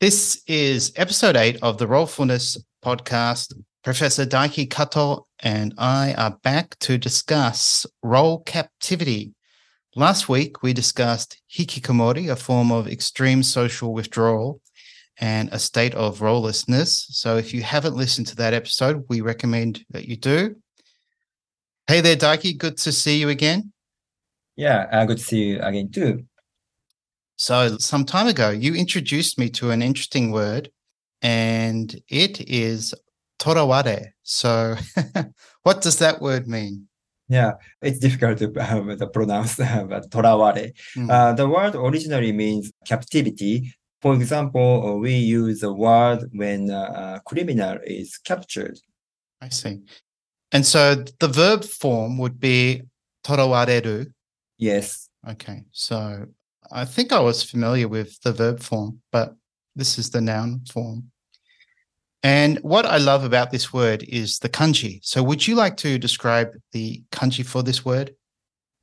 This is episode eight of the Rolefulness podcast. Professor Daiki Kato and I are back to discuss role captivity. Last week, we discussed hikikomori, a form of extreme social withdrawal and a state of rolelessness. So if you haven't listened to that episode, we recommend that you do. Hey there, Daiki. Good to see you again. Yeah, uh, good to see you again too. So, some time ago, you introduced me to an interesting word, and it is toraware. So, what does that word mean? Yeah, it's difficult to, uh, to pronounce, but toraware. Mm. Uh, the word originally means captivity. For example, we use the word when a criminal is captured. I see. And so the verb form would be torawareru. Yes. Okay. So I think I was familiar with the verb form, but this is the noun form. And what I love about this word is the kanji. So would you like to describe the kanji for this word?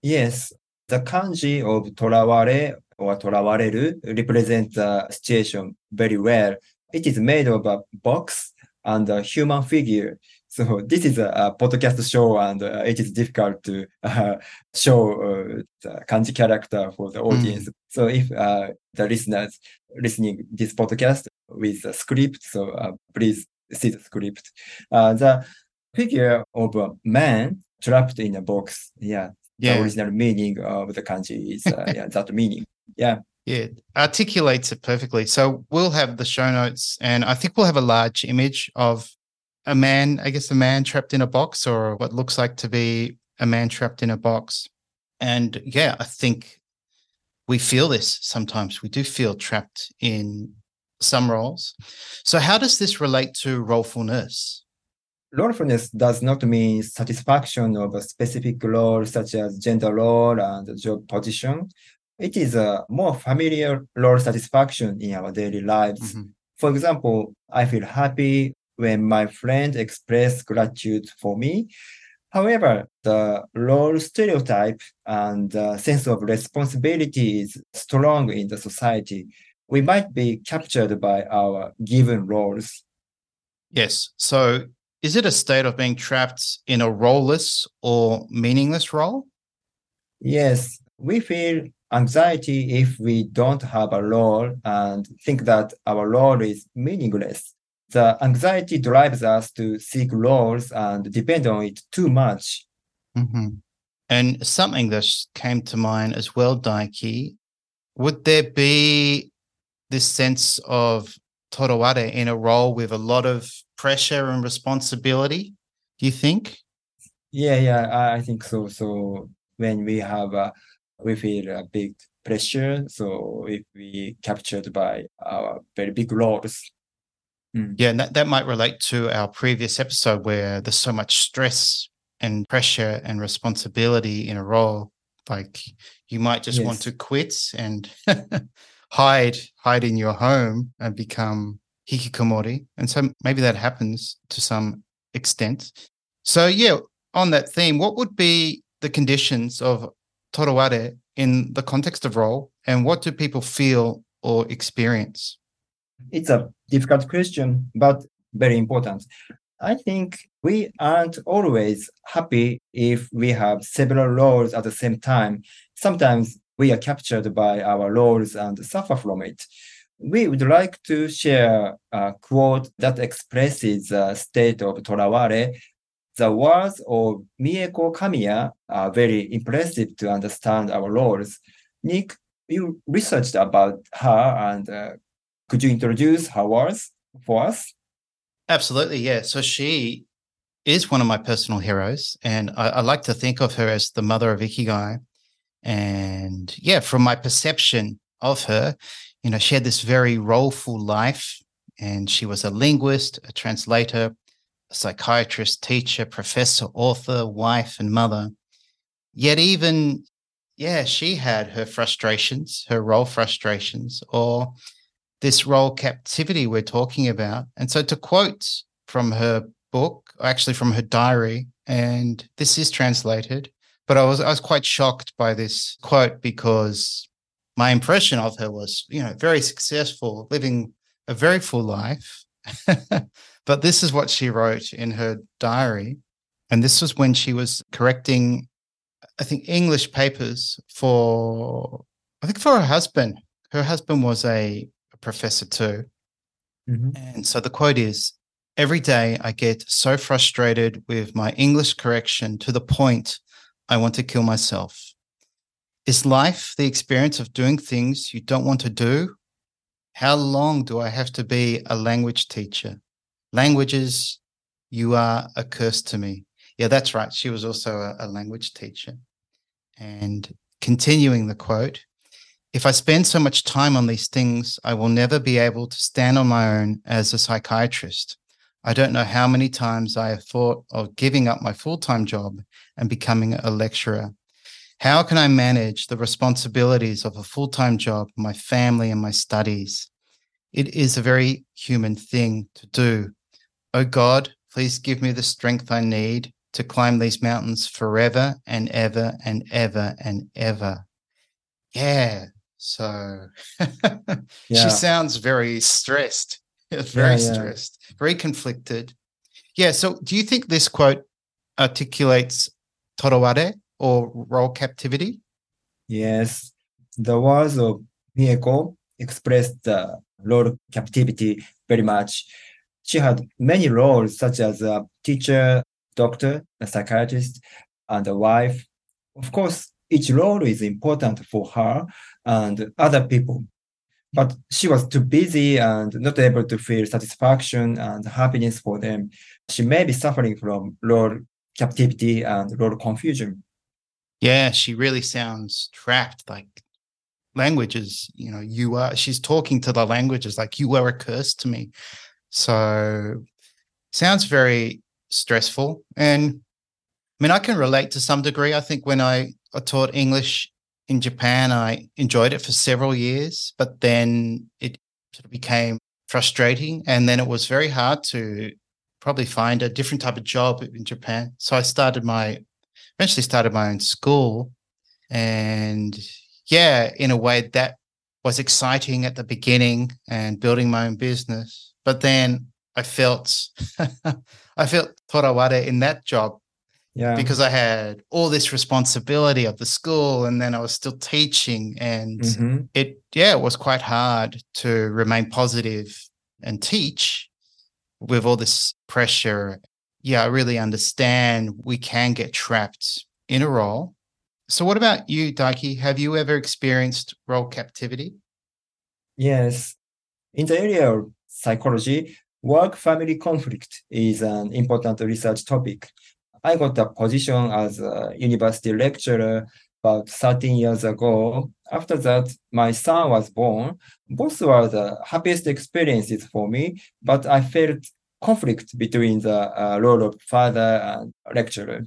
Yes. The kanji of toraware or torawareru represents the situation very well. It is made of a box and a human figure so this is a, a podcast show, and uh, it is difficult to uh, show uh, the kanji character for the audience. Mm. So if uh, the listeners listening this podcast with a script, so uh, please see the script. Uh, the figure of a man trapped in a box. Yeah, yeah. the original meaning of the kanji is yeah that meaning. Yeah. Yeah, articulates it perfectly. So we'll have the show notes, and I think we'll have a large image of a man, I guess, a man trapped in a box or what looks like to be a man trapped in a box. And yeah, I think we feel this sometimes. We do feel trapped in some roles. So, how does this relate to rolefulness? Rolefulness does not mean satisfaction of a specific role, such as gender role and job position. It is a more familiar role satisfaction in our daily lives. Mm-hmm. For example, I feel happy when my friend expressed gratitude for me. However, the role stereotype and the sense of responsibility is strong in the society. We might be captured by our given roles. Yes. So, is it a state of being trapped in a roleless or meaningless role? Yes. We feel anxiety if we don't have a role and think that our role is meaningless the anxiety drives us to seek roles and depend on it too much. Mm-hmm. And something that came to mind as well, Daiki, would there be this sense of toraware in a role with a lot of pressure and responsibility? Do you think? Yeah, yeah, I think so. So when we have, a, we feel a big pressure. So if we captured by our very big roles, Mm. Yeah, and that, that might relate to our previous episode where there's so much stress and pressure and responsibility in a role. Like you might just yes. want to quit and hide, hide in your home and become hikikomori. And so maybe that happens to some extent. So yeah, on that theme, what would be the conditions of toraware in the context of role and what do people feel or experience? It's a difficult question, but very important. I think we aren't always happy if we have several roles at the same time. Sometimes we are captured by our roles and suffer from it. We would like to share a quote that expresses the state of Toraware. The words of Mieko Kamiya are very impressive to understand our roles. Nick, you researched about her and uh, could you introduce her for us? Absolutely, yeah. So she is one of my personal heroes, and I, I like to think of her as the mother of Ikigai. And yeah, from my perception of her, you know, she had this very roleful life, and she was a linguist, a translator, a psychiatrist, teacher, professor, author, wife, and mother. Yet, even yeah, she had her frustrations, her role frustrations, or this role captivity we're talking about. And so to quote from her book, actually from her diary, and this is translated, but I was I was quite shocked by this quote because my impression of her was, you know, very successful, living a very full life. but this is what she wrote in her diary. And this was when she was correcting, I think, English papers for, I think, for her husband. Her husband was a, a professor too. Mm-hmm. And so the quote is Every day I get so frustrated with my English correction to the point I want to kill myself. Is life the experience of doing things you don't want to do? How long do I have to be a language teacher? Languages, you are a curse to me. Yeah, that's right. She was also a, a language teacher. And continuing the quote, if I spend so much time on these things, I will never be able to stand on my own as a psychiatrist. I don't know how many times I have thought of giving up my full time job and becoming a lecturer. How can I manage the responsibilities of a full time job, my family, and my studies? It is a very human thing to do. Oh God, please give me the strength I need to climb these mountains forever and ever and ever and ever. Yeah. So yeah. she sounds very stressed. very yeah, yeah. stressed, very conflicted. Yeah. So, do you think this quote articulates toraware or role captivity? Yes. The words of Mieko expressed the role captivity very much. She had many roles, such as a teacher, doctor, a psychiatrist, and a wife. Of course, each role is important for her and other people but she was too busy and not able to feel satisfaction and happiness for them. She may be suffering from role captivity and role confusion. Yeah, she really sounds trapped. Like languages, you know, you are, she's talking to the languages like you were a curse to me. So sounds very stressful. And I mean, I can relate to some degree. I think when I, I taught English in Japan, I enjoyed it for several years, but then it sort of became frustrating. And then it was very hard to probably find a different type of job in Japan. So I started my, eventually started my own school. And yeah, in a way that was exciting at the beginning and building my own business. But then I felt, I felt toraware in that job yeah. because I had all this responsibility of the school and then I was still teaching and mm-hmm. it yeah it was quite hard to remain positive and teach with all this pressure. Yeah I really understand we can get trapped in a role. So what about you Daiki? Have you ever experienced role captivity? Yes. In the area of psychology work family conflict is an important research topic I got a position as a university lecturer about 13 years ago. After that, my son was born. Both were the happiest experiences for me, but I felt conflict between the uh, role of father and lecturer.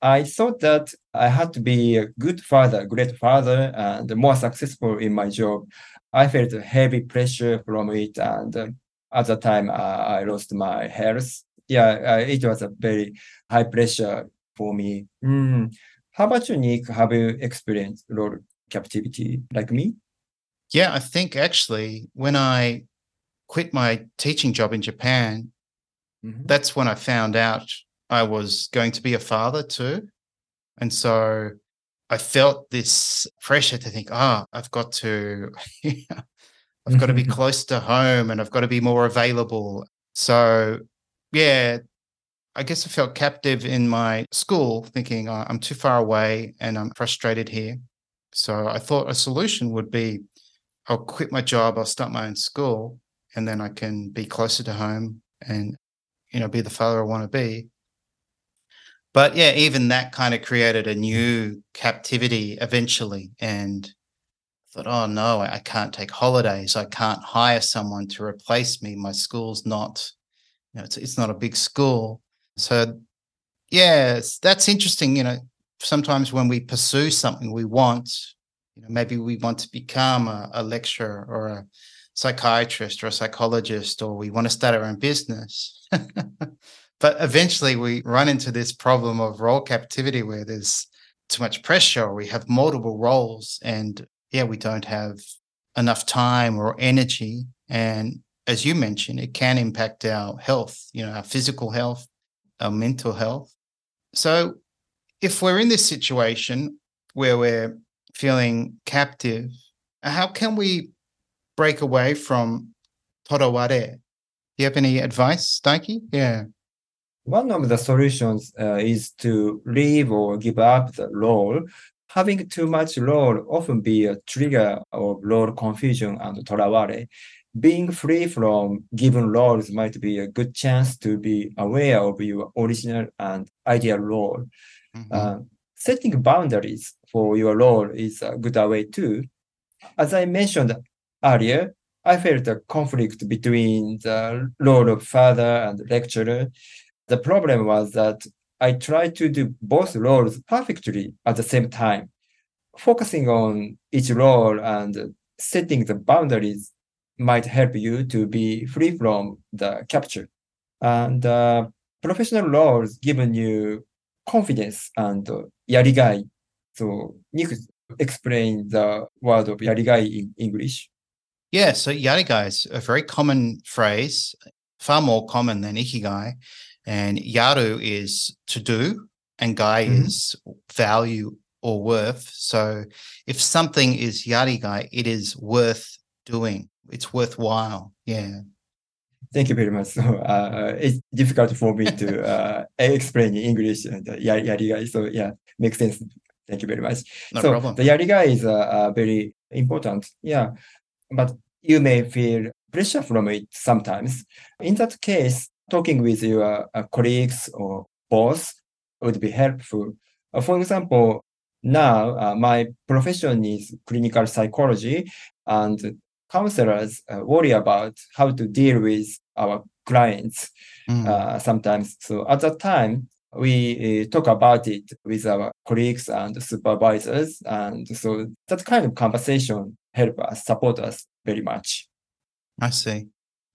I thought that I had to be a good father, great father, and more successful in my job. I felt heavy pressure from it, and uh, at the time uh, I lost my health yeah, uh, it was a very high pressure for me. Mm. How about you, Nick? Have you experienced role captivity like me? Yeah, I think actually when I quit my teaching job in Japan, mm-hmm. that's when I found out I was going to be a father too. And so I felt this pressure to think, oh, I've got to, I've got to be close to home and I've got to be more available. So yeah, I guess I felt captive in my school, thinking oh, I'm too far away and I'm frustrated here. So I thought a solution would be I'll quit my job, I'll start my own school, and then I can be closer to home and you know be the father I want to be. But yeah, even that kind of created a new captivity eventually, and I thought, oh no, I can't take holidays. I can't hire someone to replace me. My school's not know, it's it's not a big school. So yeah, that's interesting. You know, sometimes when we pursue something we want, you know, maybe we want to become a, a lecturer or a psychiatrist or a psychologist, or we want to start our own business. but eventually we run into this problem of role captivity where there's too much pressure, or we have multiple roles, and yeah, we don't have enough time or energy. And as you mentioned, it can impact our health, you know, our physical health, our mental health. So if we're in this situation where we're feeling captive, how can we break away from toraware? Do you have any advice, Daiki? Yeah. One of the solutions uh, is to leave or give up the role. Having too much role often be a trigger of role confusion and toraware. Being free from given roles might be a good chance to be aware of your original and ideal role. Mm-hmm. Uh, setting boundaries for your role is a good way too. As I mentioned earlier, I felt a conflict between the role of father and lecturer the problem was that I tried to do both roles perfectly at the same time. Focusing on each role and setting the boundaries might help you to be free from the capture. And uh, professional roles given you confidence and yarigai. So Nick explain the word of yarigai in English. Yeah, so yarigai is a very common phrase, far more common than ikigai. And yaru is to do, and gai mm-hmm. is value or worth. So if something is yarigai, it is worth doing. It's worthwhile. Yeah. Thank you very much. So uh, it's difficult for me to uh, explain in English and uh, yarigai. So yeah, makes sense. Thank you very much. No so problem. the yarigai is uh, uh, very important. Yeah, but you may feel pressure from it sometimes. In that case, talking with your uh, colleagues or boss would be helpful. Uh, for example, now uh, my profession is clinical psychology and counselors uh, worry about how to deal with our clients mm. sometimes. So at that time, we uh, talk about it with our colleagues and supervisors. And so that kind of conversation help us, support us very much. I see.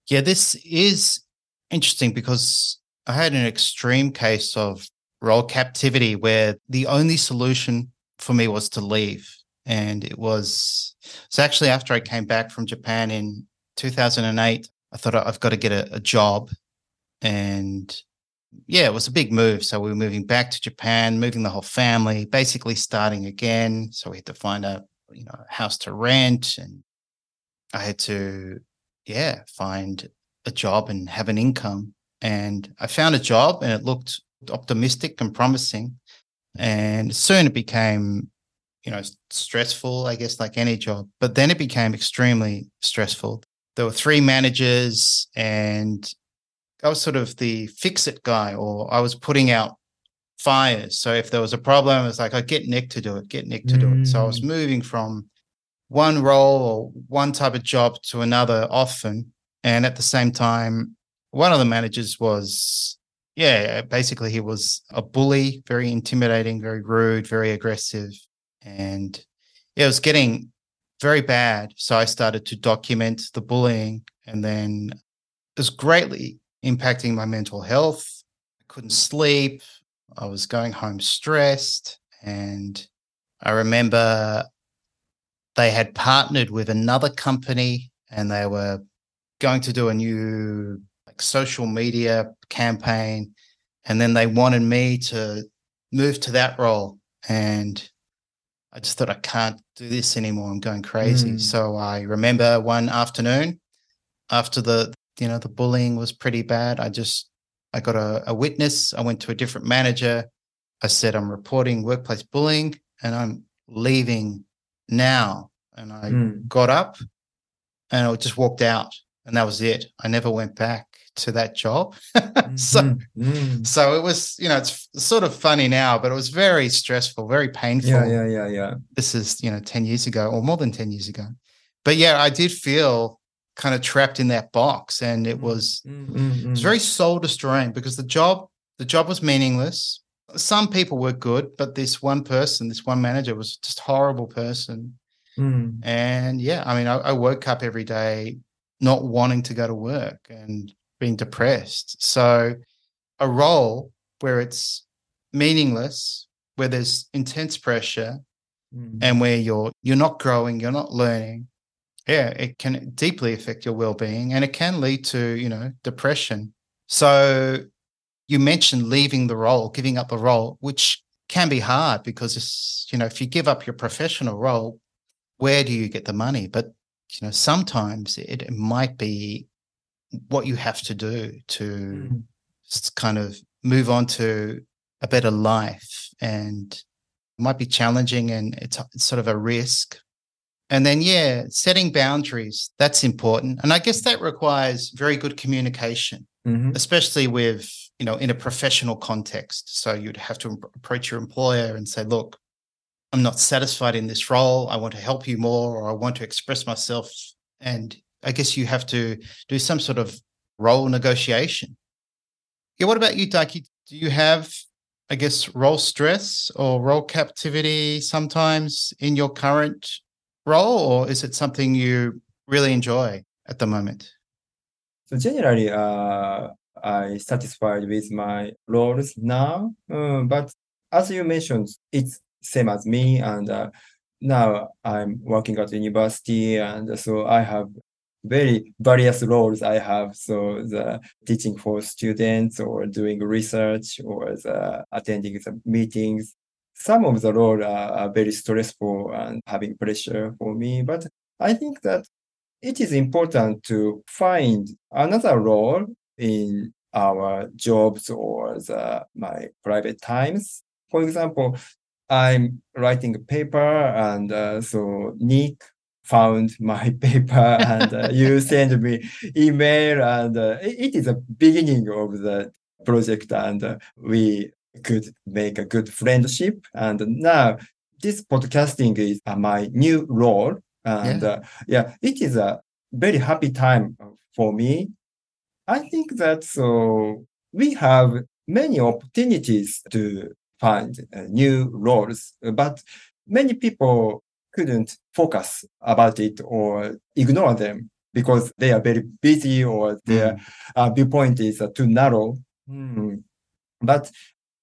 Yeah, this is interesting because I had an extreme case of role captivity where the only solution for me was to leave. And it was so actually after I came back from Japan in 2008, I thought I've got to get a, a job. And yeah, it was a big move. So we were moving back to Japan, moving the whole family, basically starting again. So we had to find a you know house to rent, and I had to yeah find a job and have an income. And I found a job and it looked optimistic and promising. And soon it became, you know, stressful, I guess, like any job. But then it became extremely stressful. There were three managers and I was sort of the fix it guy, or I was putting out fires. So if there was a problem, it's like, I get Nick to do it, get Nick to mm. do it. So I was mm. moving from one role or one type of job to another often. And at the same time, one of the managers was, yeah, basically he was a bully, very intimidating, very rude, very aggressive. And it was getting very bad. So I started to document the bullying and then it was greatly impacting my mental health. I couldn't sleep. I was going home stressed. And I remember they had partnered with another company and they were going to do a new like social media campaign and then they wanted me to move to that role and i just thought i can't do this anymore i'm going crazy mm. so i remember one afternoon after the you know the bullying was pretty bad i just i got a, a witness i went to a different manager i said i'm reporting workplace bullying and i'm leaving now and i mm. got up and i just walked out and that was it. I never went back to that job. so, mm-hmm. so it was, you know, it's sort of funny now, but it was very stressful, very painful. Yeah, yeah, yeah, yeah. This is, you know, 10 years ago or more than 10 years ago. But yeah, I did feel kind of trapped in that box and it was mm-hmm. it was very soul destroying because the job the job was meaningless. Some people were good, but this one person, this one manager was just horrible person. Mm. And yeah, I mean, I, I woke up every day not wanting to go to work and being depressed. So, a role where it's meaningless, where there's intense pressure, mm. and where you're you're not growing, you're not learning, yeah, it can deeply affect your well-being and it can lead to, you know, depression. So you mentioned leaving the role, giving up the role, which can be hard because it's, you know, if you give up your professional role, where do you get the money? But, you know, sometimes it, it might be what you have to do to mm. kind of move on to a better life and it might be challenging and it's, it's sort of a risk and then, yeah, setting boundaries, that's important. And I guess that requires very good communication, mm-hmm. especially with, you know, in a professional context. So you'd have to approach your employer and say, look, I'm not satisfied in this role. I want to help you more, or I want to express myself. And I guess you have to do some sort of role negotiation. Yeah. What about you, Daiki? Do you have, I guess, role stress or role captivity sometimes in your current role, or is it something you really enjoy at the moment? So generally, uh, I satisfied with my roles now, um, but as you mentioned, it's same as me, and uh, now I'm working at university, and so I have very various roles I have. So the teaching for students, or doing research, or the attending the meetings, some of the roles are, are very stressful and having pressure for me, but I think that it is important to find another role in our jobs or the, my private times. For example, I'm writing a paper, and uh, so Nick found my paper, and uh, you send me email, and uh, it is a beginning of the project, and uh, we could make a good friendship. And now this podcasting is uh, my new role. And yeah. Uh, yeah, it is a very happy time for me. I think that so we have many opportunities to find uh, new roles, but many people couldn't focus about it or ignore them because they are very busy or their mm. uh, viewpoint is uh, too narrow. Mm. But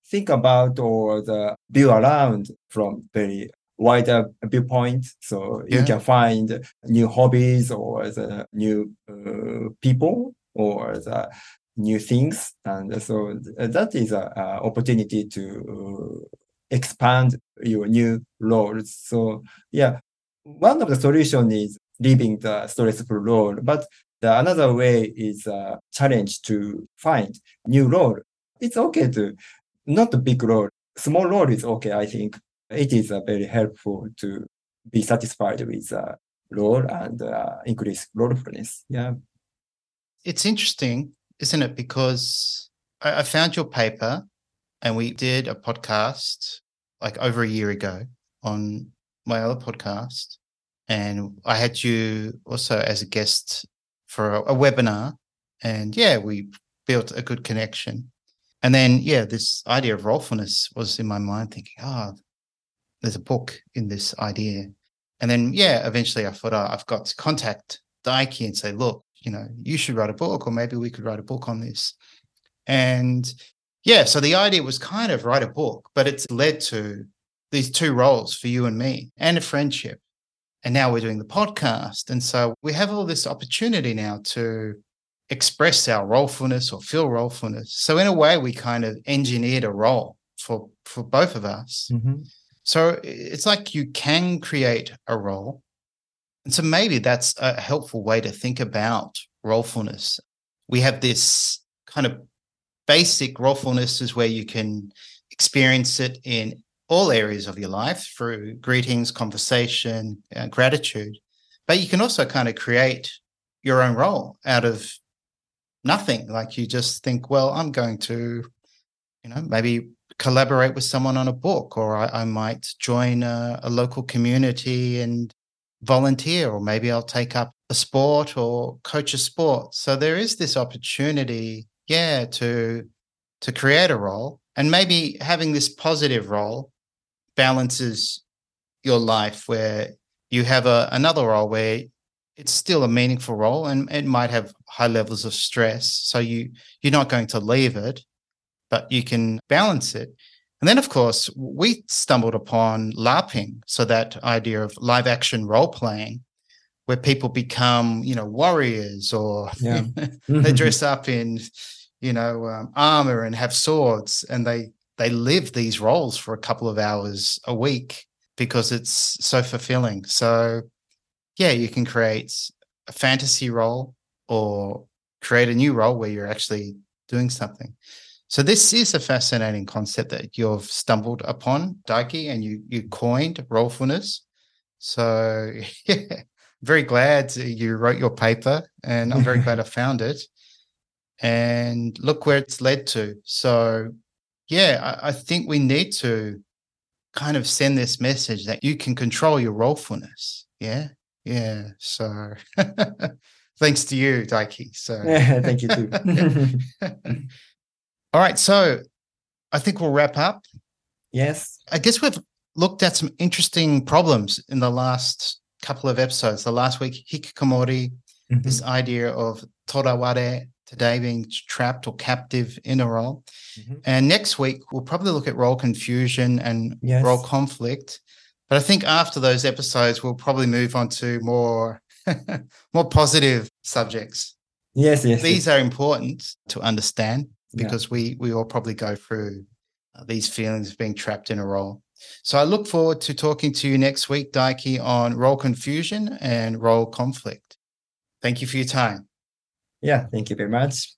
think about or the view around from very wider viewpoint. So yeah. you can find new hobbies or the new uh, people or the new things. And so that is an opportunity to uh, expand your new roles. So yeah, one of the solution is leaving the stressful role, but the another way is a challenge to find new role. It's okay to not a big role. Small role is okay, I think. It is uh, very helpful to be satisfied with the role and uh, increase roleplayfulness. Yeah. It's interesting, isn't it? Because I, I found your paper and we did a podcast like over a year ago on my other podcast. And I had you also as a guest for a, a webinar. And yeah, we built a good connection. And then, yeah, this idea of rolefulness was in my mind thinking, oh, there's a book in this idea. And then, yeah, eventually I thought, oh, I've got to contact Daiki and say, look, you know, you should write a book, or maybe we could write a book on this. And yeah, so the idea was kind of write a book, but it's led to these two roles for you and me and a friendship. And now we're doing the podcast. And so we have all this opportunity now to express our rolefulness or feel rolefulness. So in a way, we kind of engineered a role for for both of us. Mm-hmm. So it's like you can create a role. And so maybe that's a helpful way to think about rolefulness. We have this kind of basic rolefulness is where you can experience it in all areas of your life through greetings, conversation, uh, gratitude. But you can also kind of create your own role out of nothing. Like you just think, well, I'm going to, you know, maybe collaborate with someone on a book, or I, I might join a, a, local community and volunteer, or maybe I'll take up a sport or coach a sport. So there is this opportunity, yeah, to to create a role, and maybe having this positive role balances your life where you have a, another role where it's still a meaningful role and it might have high levels of stress. So you you're not going to leave it, but you can balance it. And then of course we stumbled upon LARPing, so that idea of live action role playing, where people become, you know, warriors or Yeah. they dress up in, you know, um, armor and have swords, and they they live these roles for a couple of hours a week because it's so fulfilling. So, yeah, you can create a fantasy role or create a new role where you're actually doing something. So this is a fascinating concept that you've stumbled upon, Daiki, and you you coined rolefulness. So yeah, very glad you wrote your paper, and I'm very glad I found it. And look where it's led to. So yeah, I, I think we need to kind of send this message that you can control your rolefulness. Yeah, yeah. So thanks to you, Daiki. So Thank you too. All right, so I think we'll wrap up. yes. I guess we've looked at some interesting problems in the last couple of episodes. The last week, hikikomori, Mhm. this idea of toraware today being trapped or captive in a role. Mhm. And next week, we'll probably look at role confusion and Yes. role conflict. But I think after those episodes, we'll probably move on to more more positive subjects. Yes, yes. These are important to understand Yeah. because we we all probably go through uh, these feelings of being trapped in a role. So I look forward to talking to you next week, Daiki, on role confusion and role conflict. Thank you for your time. Yeah, thank you very much.